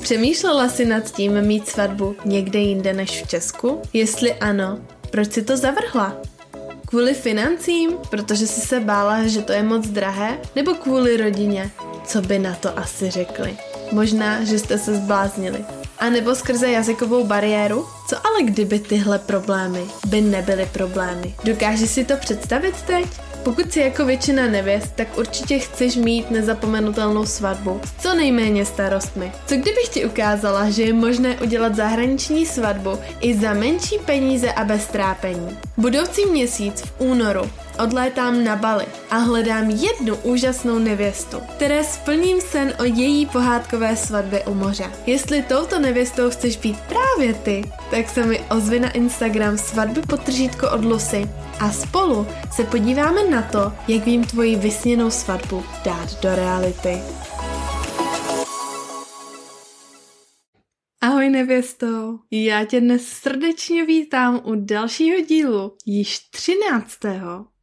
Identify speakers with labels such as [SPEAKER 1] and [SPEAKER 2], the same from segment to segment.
[SPEAKER 1] Přemýšlela jsi nad tím mít svatbu někde jinde než v Česku? Jestli ano, proč si to zavrhla? Kvůli financím, protože jsi se bála, že to je moc drahé? Nebo kvůli rodině? Co by na to asi řekli? Možná, že jste se zbláznili. A nebo skrze jazykovou bariéru? Co ale kdyby tyhle problémy by nebyly problémy? Dokážeš si to představit teď? Pokud jsi jako většina nevěst, tak určitě chceš mít nezapomenutelnou svatbu s co nejméně starostmi. Co kdybych ti ukázala, že je možné udělat zahraniční svatbu i za menší peníze a bez trápení? Budoucí měsíc v únoru odlétám na Bali a hledám jednu úžasnou nevěstu, které splním sen o její pohádkové svatbě u moře. Jestli touto nevěstou chceš být právě ty, tak se mi ozvi na Instagram svatby potržítko od Lucy a spolu se podíváme na to, jak vím tvoji vysněnou svatbu dát do reality. Ahoj nevěsto, já tě dnes srdečně vítám u dalšího dílu, již 13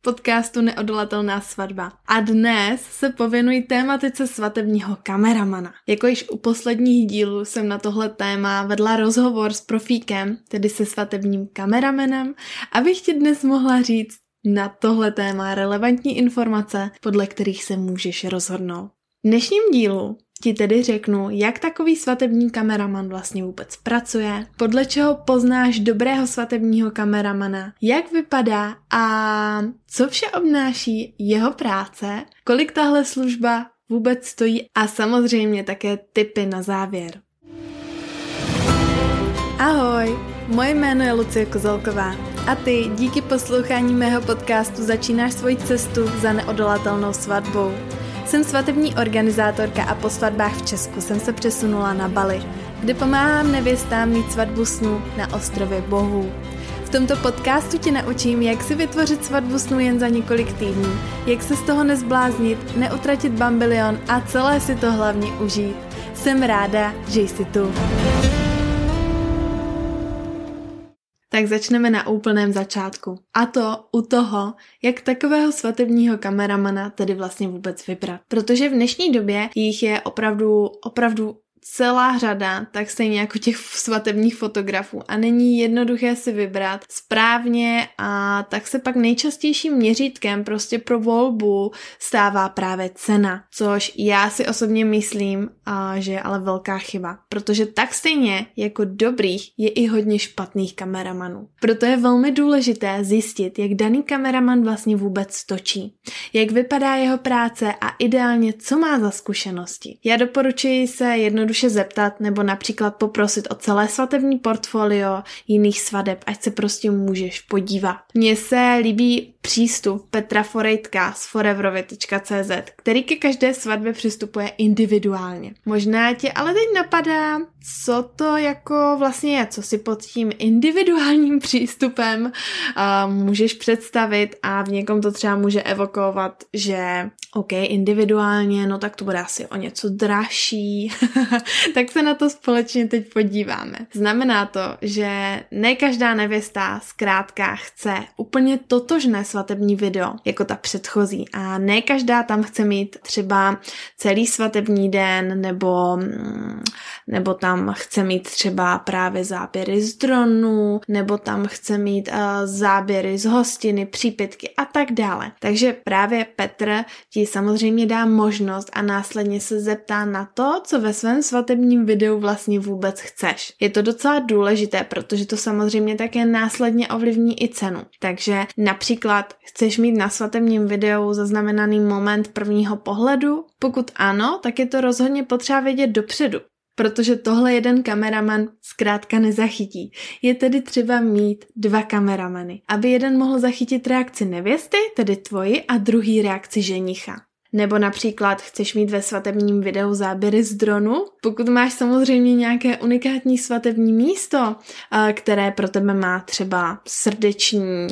[SPEAKER 1] podcastu Neodolatelná svatba. A dnes se pověnuji tématice svatebního kameramana. Jako již u posledních dílů jsem na tohle téma vedla rozhovor s profíkem, tedy se svatebním kameramenem, abych ti dnes mohla říct na tohle téma relevantní informace, podle kterých se můžeš rozhodnout. V dnešním dílu ti tedy řeknu, jak takový svatební kameraman vlastně vůbec pracuje, podle čeho poznáš dobrého svatebního kameramana, jak vypadá a co vše obnáší jeho práce, kolik tahle služba vůbec stojí a samozřejmě také tipy na závěr. Ahoj, moje jméno je Lucie Kozelková a ty díky poslouchání mého podcastu začínáš svoji cestu za neodolatelnou svatbou. Jsem svatební organizátorka a po svatbách v Česku jsem se přesunula na Bali, kde pomáhám nevěstám mít svatbu snů na ostrově Bohů. V tomto podcastu ti naučím, jak si vytvořit svatbu snu jen za několik týdnů, jak se z toho nezbláznit, neutratit bambilion a celé si to hlavně užít. Jsem ráda, že jsi tu. Tak začneme na úplném začátku. A to u toho, jak takového svatebního kameramana tedy vlastně vůbec vybrat. Protože v dnešní době jich je opravdu, opravdu celá řada, tak stejně jako těch svatebních fotografů a není jednoduché si vybrat správně a tak se pak nejčastějším měřítkem prostě pro volbu stává právě cena, což já si osobně myslím, a že je ale velká chyba, protože tak stejně jako dobrých je i hodně špatných kameramanů. Proto je velmi důležité zjistit, jak daný kameraman vlastně vůbec točí, jak vypadá jeho práce a ideálně co má za zkušenosti. Já doporučuji se jednoduše jednoduše zeptat nebo například poprosit o celé svatební portfolio jiných svadeb, ať se prostě můžeš podívat. Mně se líbí přístup Petra Forejtka z foreverovi.cz, který ke každé svatbě přistupuje individuálně. Možná tě ale teď napadá, co to jako vlastně je, co si pod tím individuálním přístupem uh, můžeš představit a v někom to třeba může evokovat, že OK, individuálně, no tak to bude asi o něco dražší, tak se na to společně teď podíváme. Znamená to, že ne každá nevěsta zkrátka chce úplně totožné svatební video, jako ta předchozí a ne každá tam chce mít třeba celý svatební den nebo, mm, nebo tam chce mít třeba právě záběry z dronu, nebo tam chce mít uh, záběry z hostiny, přípitky a tak dále. Takže právě Petr ti samozřejmě dá možnost a následně se zeptá na to, co ve svém svatebním videu vlastně vůbec chceš. Je to docela důležité, protože to samozřejmě také následně ovlivní i cenu. Takže například chceš mít na svatebním videu zaznamenaný moment prvního pohledu? Pokud ano, tak je to rozhodně potřeba vědět dopředu, protože tohle jeden kameraman zkrátka nezachytí. Je tedy třeba mít dva kameramany, aby jeden mohl zachytit reakci nevěsty, tedy tvoji, a druhý reakci ženicha. Nebo například chceš mít ve svatebním videu záběry z dronu? Pokud máš samozřejmě nějaké unikátní svatební místo, které pro tebe má třeba srdeční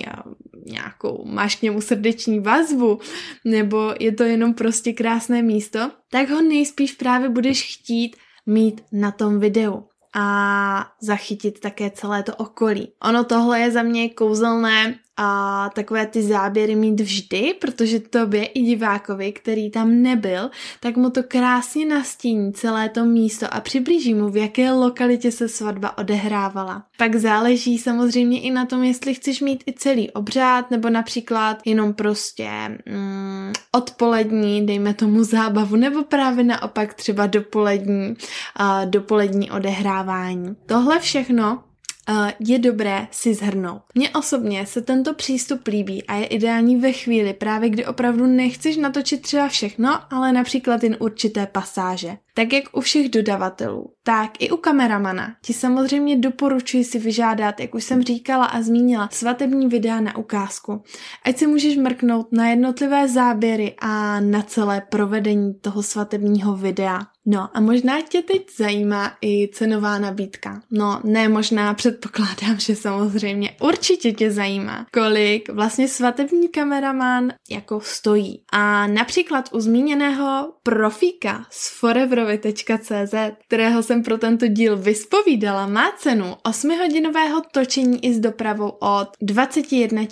[SPEAKER 1] nějakou, máš k němu srdeční vazbu, nebo je to jenom prostě krásné místo, tak ho nejspíš právě budeš chtít mít na tom videu a zachytit také celé to okolí. Ono tohle je za mě kouzelné a takové ty záběry mít vždy, protože tobě i divákovi, který tam nebyl, tak mu to krásně nastíní celé to místo a přiblíží mu, v jaké lokalitě se svatba odehrávala. Pak záleží samozřejmě i na tom, jestli chceš mít i celý obřád, nebo například jenom prostě mm, odpolední, dejme tomu zábavu, nebo právě naopak třeba dopolední, uh, dopolední odehrávání. Tohle všechno je dobré si zhrnout. Mně osobně se tento přístup líbí a je ideální ve chvíli právě, kdy opravdu nechceš natočit třeba všechno, ale například jen určité pasáže. Tak jak u všech dodavatelů, tak i u kameramana ti samozřejmě doporučuji si vyžádat, jak už jsem říkala a zmínila, svatební videa na ukázku. Ať si můžeš mrknout na jednotlivé záběry a na celé provedení toho svatebního videa. No a možná tě teď zajímá i cenová nabídka. No ne možná, předpokládám, že samozřejmě určitě tě zajímá, kolik vlastně svatební kameraman jako stojí. A například u zmíněného profíka z foreverovi.cz, kterého jsem pro tento díl vyspovídala, má cenu 8-hodinového točení i s dopravou od 21 000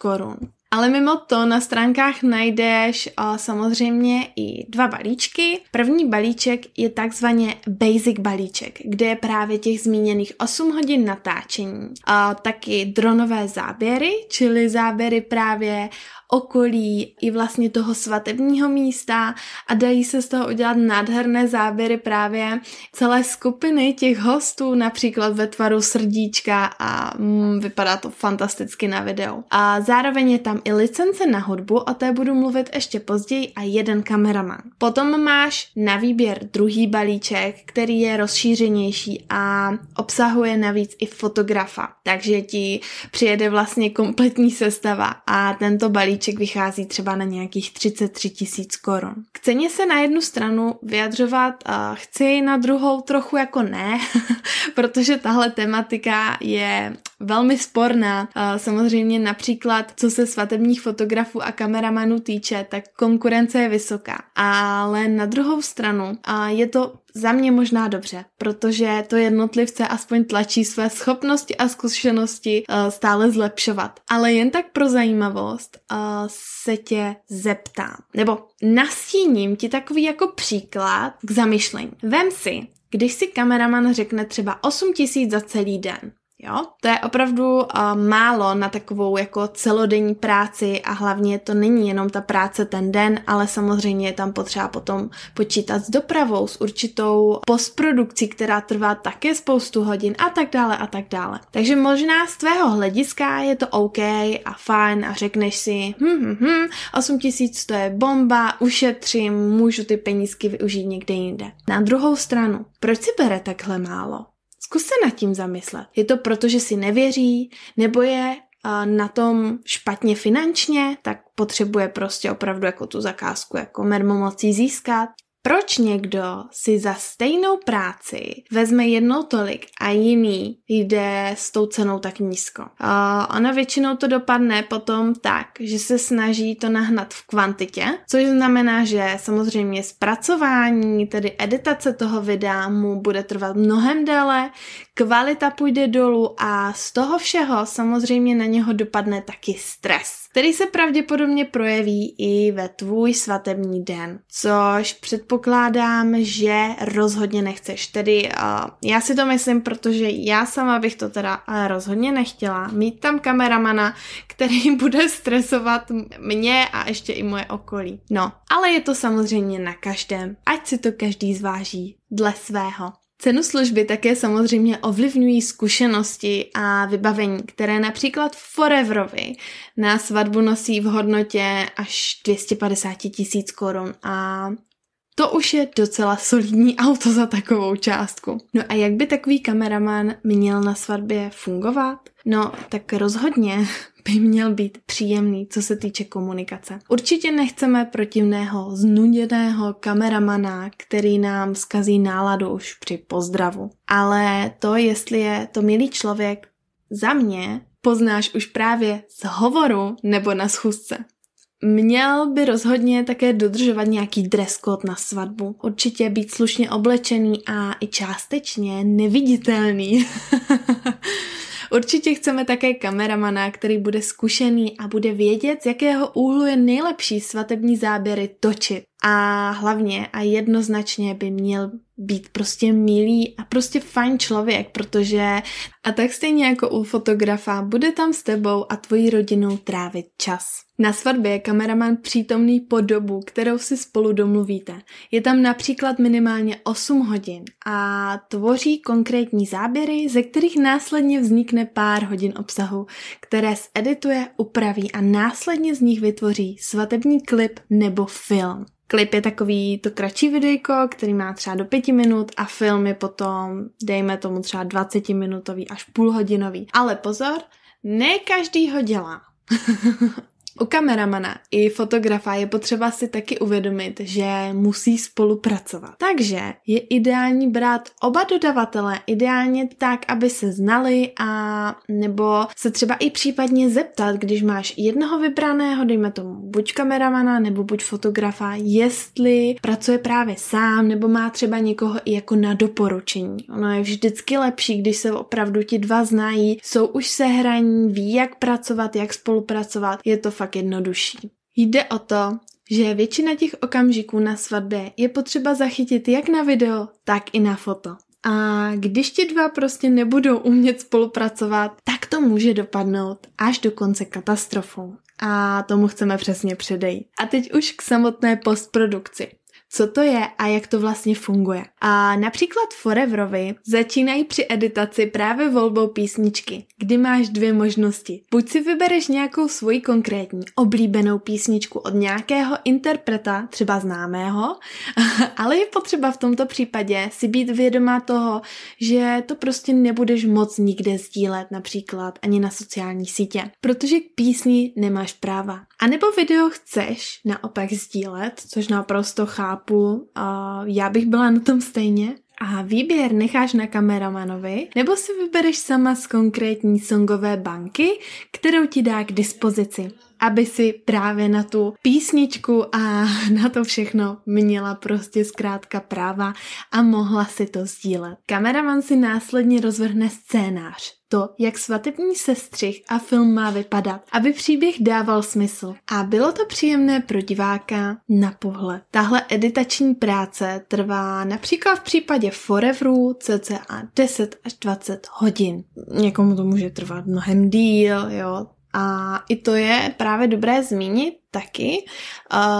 [SPEAKER 1] korun. Ale mimo to na stránkách najdeš o, samozřejmě i dva balíčky. První balíček je takzvaně basic balíček, kde je právě těch zmíněných 8 hodin natáčení. A taky dronové záběry, čili záběry právě okolí i vlastně toho svatebního místa a dají se z toho udělat nádherné záběry právě celé skupiny těch hostů, například ve tvaru srdíčka a mm, vypadá to fantasticky na videu. A zároveň je tam i licence na hudbu, o té budu mluvit ještě později a jeden kameraman. Potom máš na výběr druhý balíček, který je rozšířenější a obsahuje navíc i fotografa, takže ti přijede vlastně kompletní sestava a tento balíček vychází třeba na nějakých 33 tisíc korun. K ceně se na jednu stranu vyjadřovat uh, chci, na druhou trochu jako ne, protože tahle tematika je velmi sporná. Samozřejmě například, co se svatebních fotografů a kameramanů týče, tak konkurence je vysoká. Ale na druhou stranu je to za mě možná dobře, protože to jednotlivce aspoň tlačí své schopnosti a zkušenosti stále zlepšovat. Ale jen tak pro zajímavost se tě zeptám, nebo nastíním ti takový jako příklad k zamyšlení. Vem si, když si kameraman řekne třeba 8 tisíc za celý den, Jo? To je opravdu uh, málo na takovou jako celodenní práci a hlavně to není jenom ta práce ten den, ale samozřejmě je tam potřeba potom počítat s dopravou, s určitou postprodukcí, která trvá také spoustu hodin a tak dále a tak dále. Takže možná z tvého hlediska je to OK a fajn a řekneš si, hm, hm, hm, 8 tisíc to je bomba, ušetřím, můžu ty penízky využít někde jinde. Na druhou stranu, proč si bere takhle málo? Zkus se nad tím zamyslet. Je to proto, že si nevěří, nebo je na tom špatně finančně, tak potřebuje prostě opravdu jako tu zakázku jako mermomocí získat. Proč někdo si za stejnou práci vezme jednou tolik a jiný jde s tou cenou tak nízko? Uh, ona většinou to dopadne potom tak, že se snaží to nahnat v kvantitě, což znamená, že samozřejmě zpracování, tedy editace toho videa mu bude trvat mnohem déle, kvalita půjde dolů a z toho všeho samozřejmě na něho dopadne taky stres který se pravděpodobně projeví i ve tvůj svatební den, což předpokládám, že rozhodně nechceš. Tedy uh, já si to myslím, protože já sama bych to teda uh, rozhodně nechtěla. Mít tam kameramana, který bude stresovat mě a ještě i moje okolí. No, ale je to samozřejmě na každém, ať si to každý zváží dle svého. Cenu služby také samozřejmě ovlivňují zkušenosti a vybavení, které například Foreverovi na svatbu nosí v hodnotě až 250 tisíc korun a to už je docela solidní auto za takovou částku. No a jak by takový kameraman měl na svatbě fungovat? No, tak rozhodně by měl být příjemný, co se týče komunikace. Určitě nechceme protivného, znuděného kameramana, který nám zkazí náladu už při pozdravu. Ale to, jestli je to milý člověk, za mě poznáš už právě z hovoru nebo na schůzce. Měl by rozhodně také dodržovat nějaký dress code na svatbu. Určitě být slušně oblečený a i částečně neviditelný. Určitě chceme také kameramana, který bude zkušený a bude vědět, z jakého úhlu je nejlepší svatební záběry točit. A hlavně a jednoznačně by měl být prostě milý a prostě fajn člověk, protože a tak stejně jako u fotografa bude tam s tebou a tvojí rodinou trávit čas. Na svatbě je kameraman přítomný po dobu, kterou si spolu domluvíte. Je tam například minimálně 8 hodin a tvoří konkrétní záběry, ze kterých následně vznikne pár hodin obsahu, které edituje, upraví a následně z nich vytvoří svatební klip nebo film. Klip je takový to kratší videjko, který má třeba do pěti minut a film je potom, dejme tomu třeba 20 minutový až půlhodinový. Ale pozor, ne každý ho dělá. U kameramana i fotografa je potřeba si taky uvědomit, že musí spolupracovat. Takže je ideální brát oba dodavatele, ideálně tak, aby se znali a nebo se třeba i případně zeptat, když máš jednoho vybraného, dejme tomu buď kameramana nebo buď fotografa, jestli pracuje právě sám nebo má třeba někoho i jako na doporučení. Ono je vždycky lepší, když se opravdu ti dva znají, jsou už sehraní, ví, jak pracovat, jak spolupracovat. Je to fakt fakt jednodušší. Jde o to, že většina těch okamžiků na svatbě je potřeba zachytit jak na video, tak i na foto. A když ti dva prostě nebudou umět spolupracovat, tak to může dopadnout až do konce katastrofou. A tomu chceme přesně předejít. A teď už k samotné postprodukci co to je a jak to vlastně funguje. A například Foreverovi začínají při editaci právě volbou písničky, kdy máš dvě možnosti. Buď si vybereš nějakou svoji konkrétní oblíbenou písničku od nějakého interpreta, třeba známého, ale je potřeba v tomto případě si být vědomá toho, že to prostě nebudeš moc nikde sdílet, například ani na sociální sítě, protože k písni nemáš práva. A nebo video chceš naopak sdílet, což naprosto chápu, a já bych byla na tom stejně, a výběr necháš na kameramanovi, nebo si vybereš sama z konkrétní songové banky, kterou ti dá k dispozici, aby si právě na tu písničku a na to všechno měla prostě zkrátka práva a mohla si to sdílet. Kameraman si následně rozvrhne scénář, to, jak svatební sestřih a film má vypadat, aby příběh dával smysl. A bylo to příjemné pro diváka na pohled. Tahle editační práce trvá například v případě Foreveru cca 10 až 20 hodin. Někomu to může trvat mnohem díl, jo, a i to je právě dobré zmínit taky,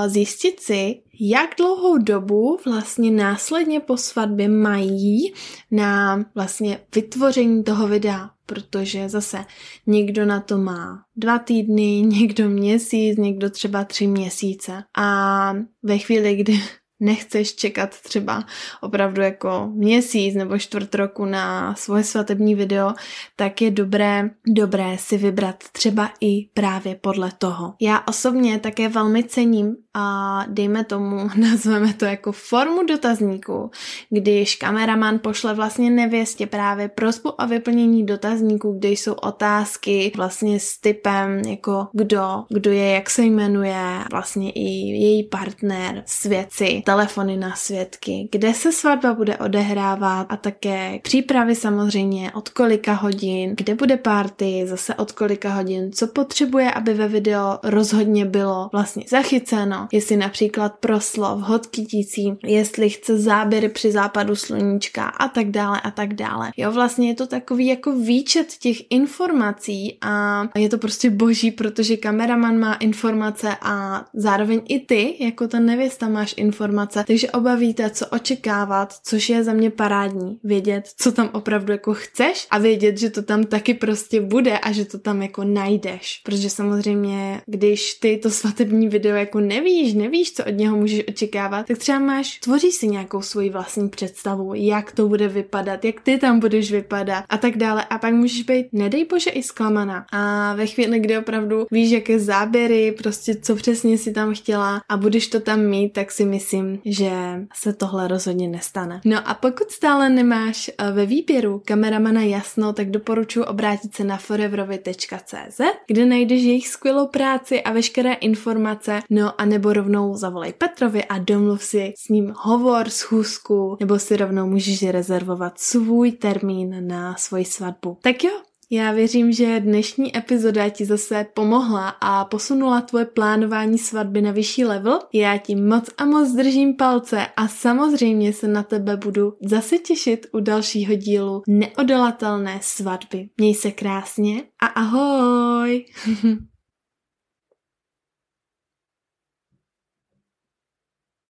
[SPEAKER 1] zjistit si, jak dlouhou dobu vlastně následně po svatbě mají na vlastně vytvoření toho videa, protože zase někdo na to má dva týdny, někdo měsíc, někdo třeba tři měsíce. A ve chvíli, kdy nechceš čekat třeba opravdu jako měsíc nebo čtvrt roku na svoje svatební video, tak je dobré, dobré si vybrat třeba i právě podle toho. Já osobně také velmi cením a dejme tomu, nazveme to jako formu dotazníku, když kameraman pošle vlastně nevěstě právě prosbu o vyplnění dotazníku, kde jsou otázky vlastně s typem jako kdo, kdo je, jak se jmenuje, vlastně i její partner, svědci, telefony na svědky, kde se svatba bude odehrávat a také přípravy samozřejmě od kolika hodin, kde bude party, zase od kolika hodin, co potřebuje, aby ve video rozhodně bylo vlastně zachyceno, jestli například proslov, hod kytící, jestli chce záběry při západu sluníčka a tak dále a tak dále. Jo, vlastně je to takový jako výčet těch informací a je to prostě boží, protože kameraman má informace a zároveň i ty, jako ta nevěsta, máš informace, takže oba víte, co očekávat, což je za mě parádní. Vědět, co tam opravdu jako chceš a vědět, že to tam taky prostě bude a že to tam jako najdeš. Protože samozřejmě, když ty to svatební video jako nevíš, nevíš, nevíš, co od něho můžeš očekávat, tak třeba máš, tvoříš si nějakou svoji vlastní představu, jak to bude vypadat, jak ty tam budeš vypadat a tak dále. A pak můžeš být, nedej bože, i zklamaná. A ve chvíli, kdy opravdu víš, jaké záběry, prostě co přesně si tam chtěla a budeš to tam mít, tak si myslím, že se tohle rozhodně nestane. No a pokud stále nemáš eh, ve výběru kameramana jasno, tak doporučuji obrátit se na foreverovi.cz, kde najdeš jejich skvělou práci a veškeré informace, no a nebo nebo rovnou zavolej Petrovi a domluv si s ním hovor, schůzku, nebo si rovnou můžeš rezervovat svůj termín na svoji svatbu. Tak jo, Já věřím, že dnešní epizoda ti zase pomohla a posunula tvoje plánování svatby na vyšší level. Já ti moc a moc držím palce a samozřejmě se na tebe budu zase těšit u dalšího dílu Neodolatelné svatby. Měj se krásně a ahoj!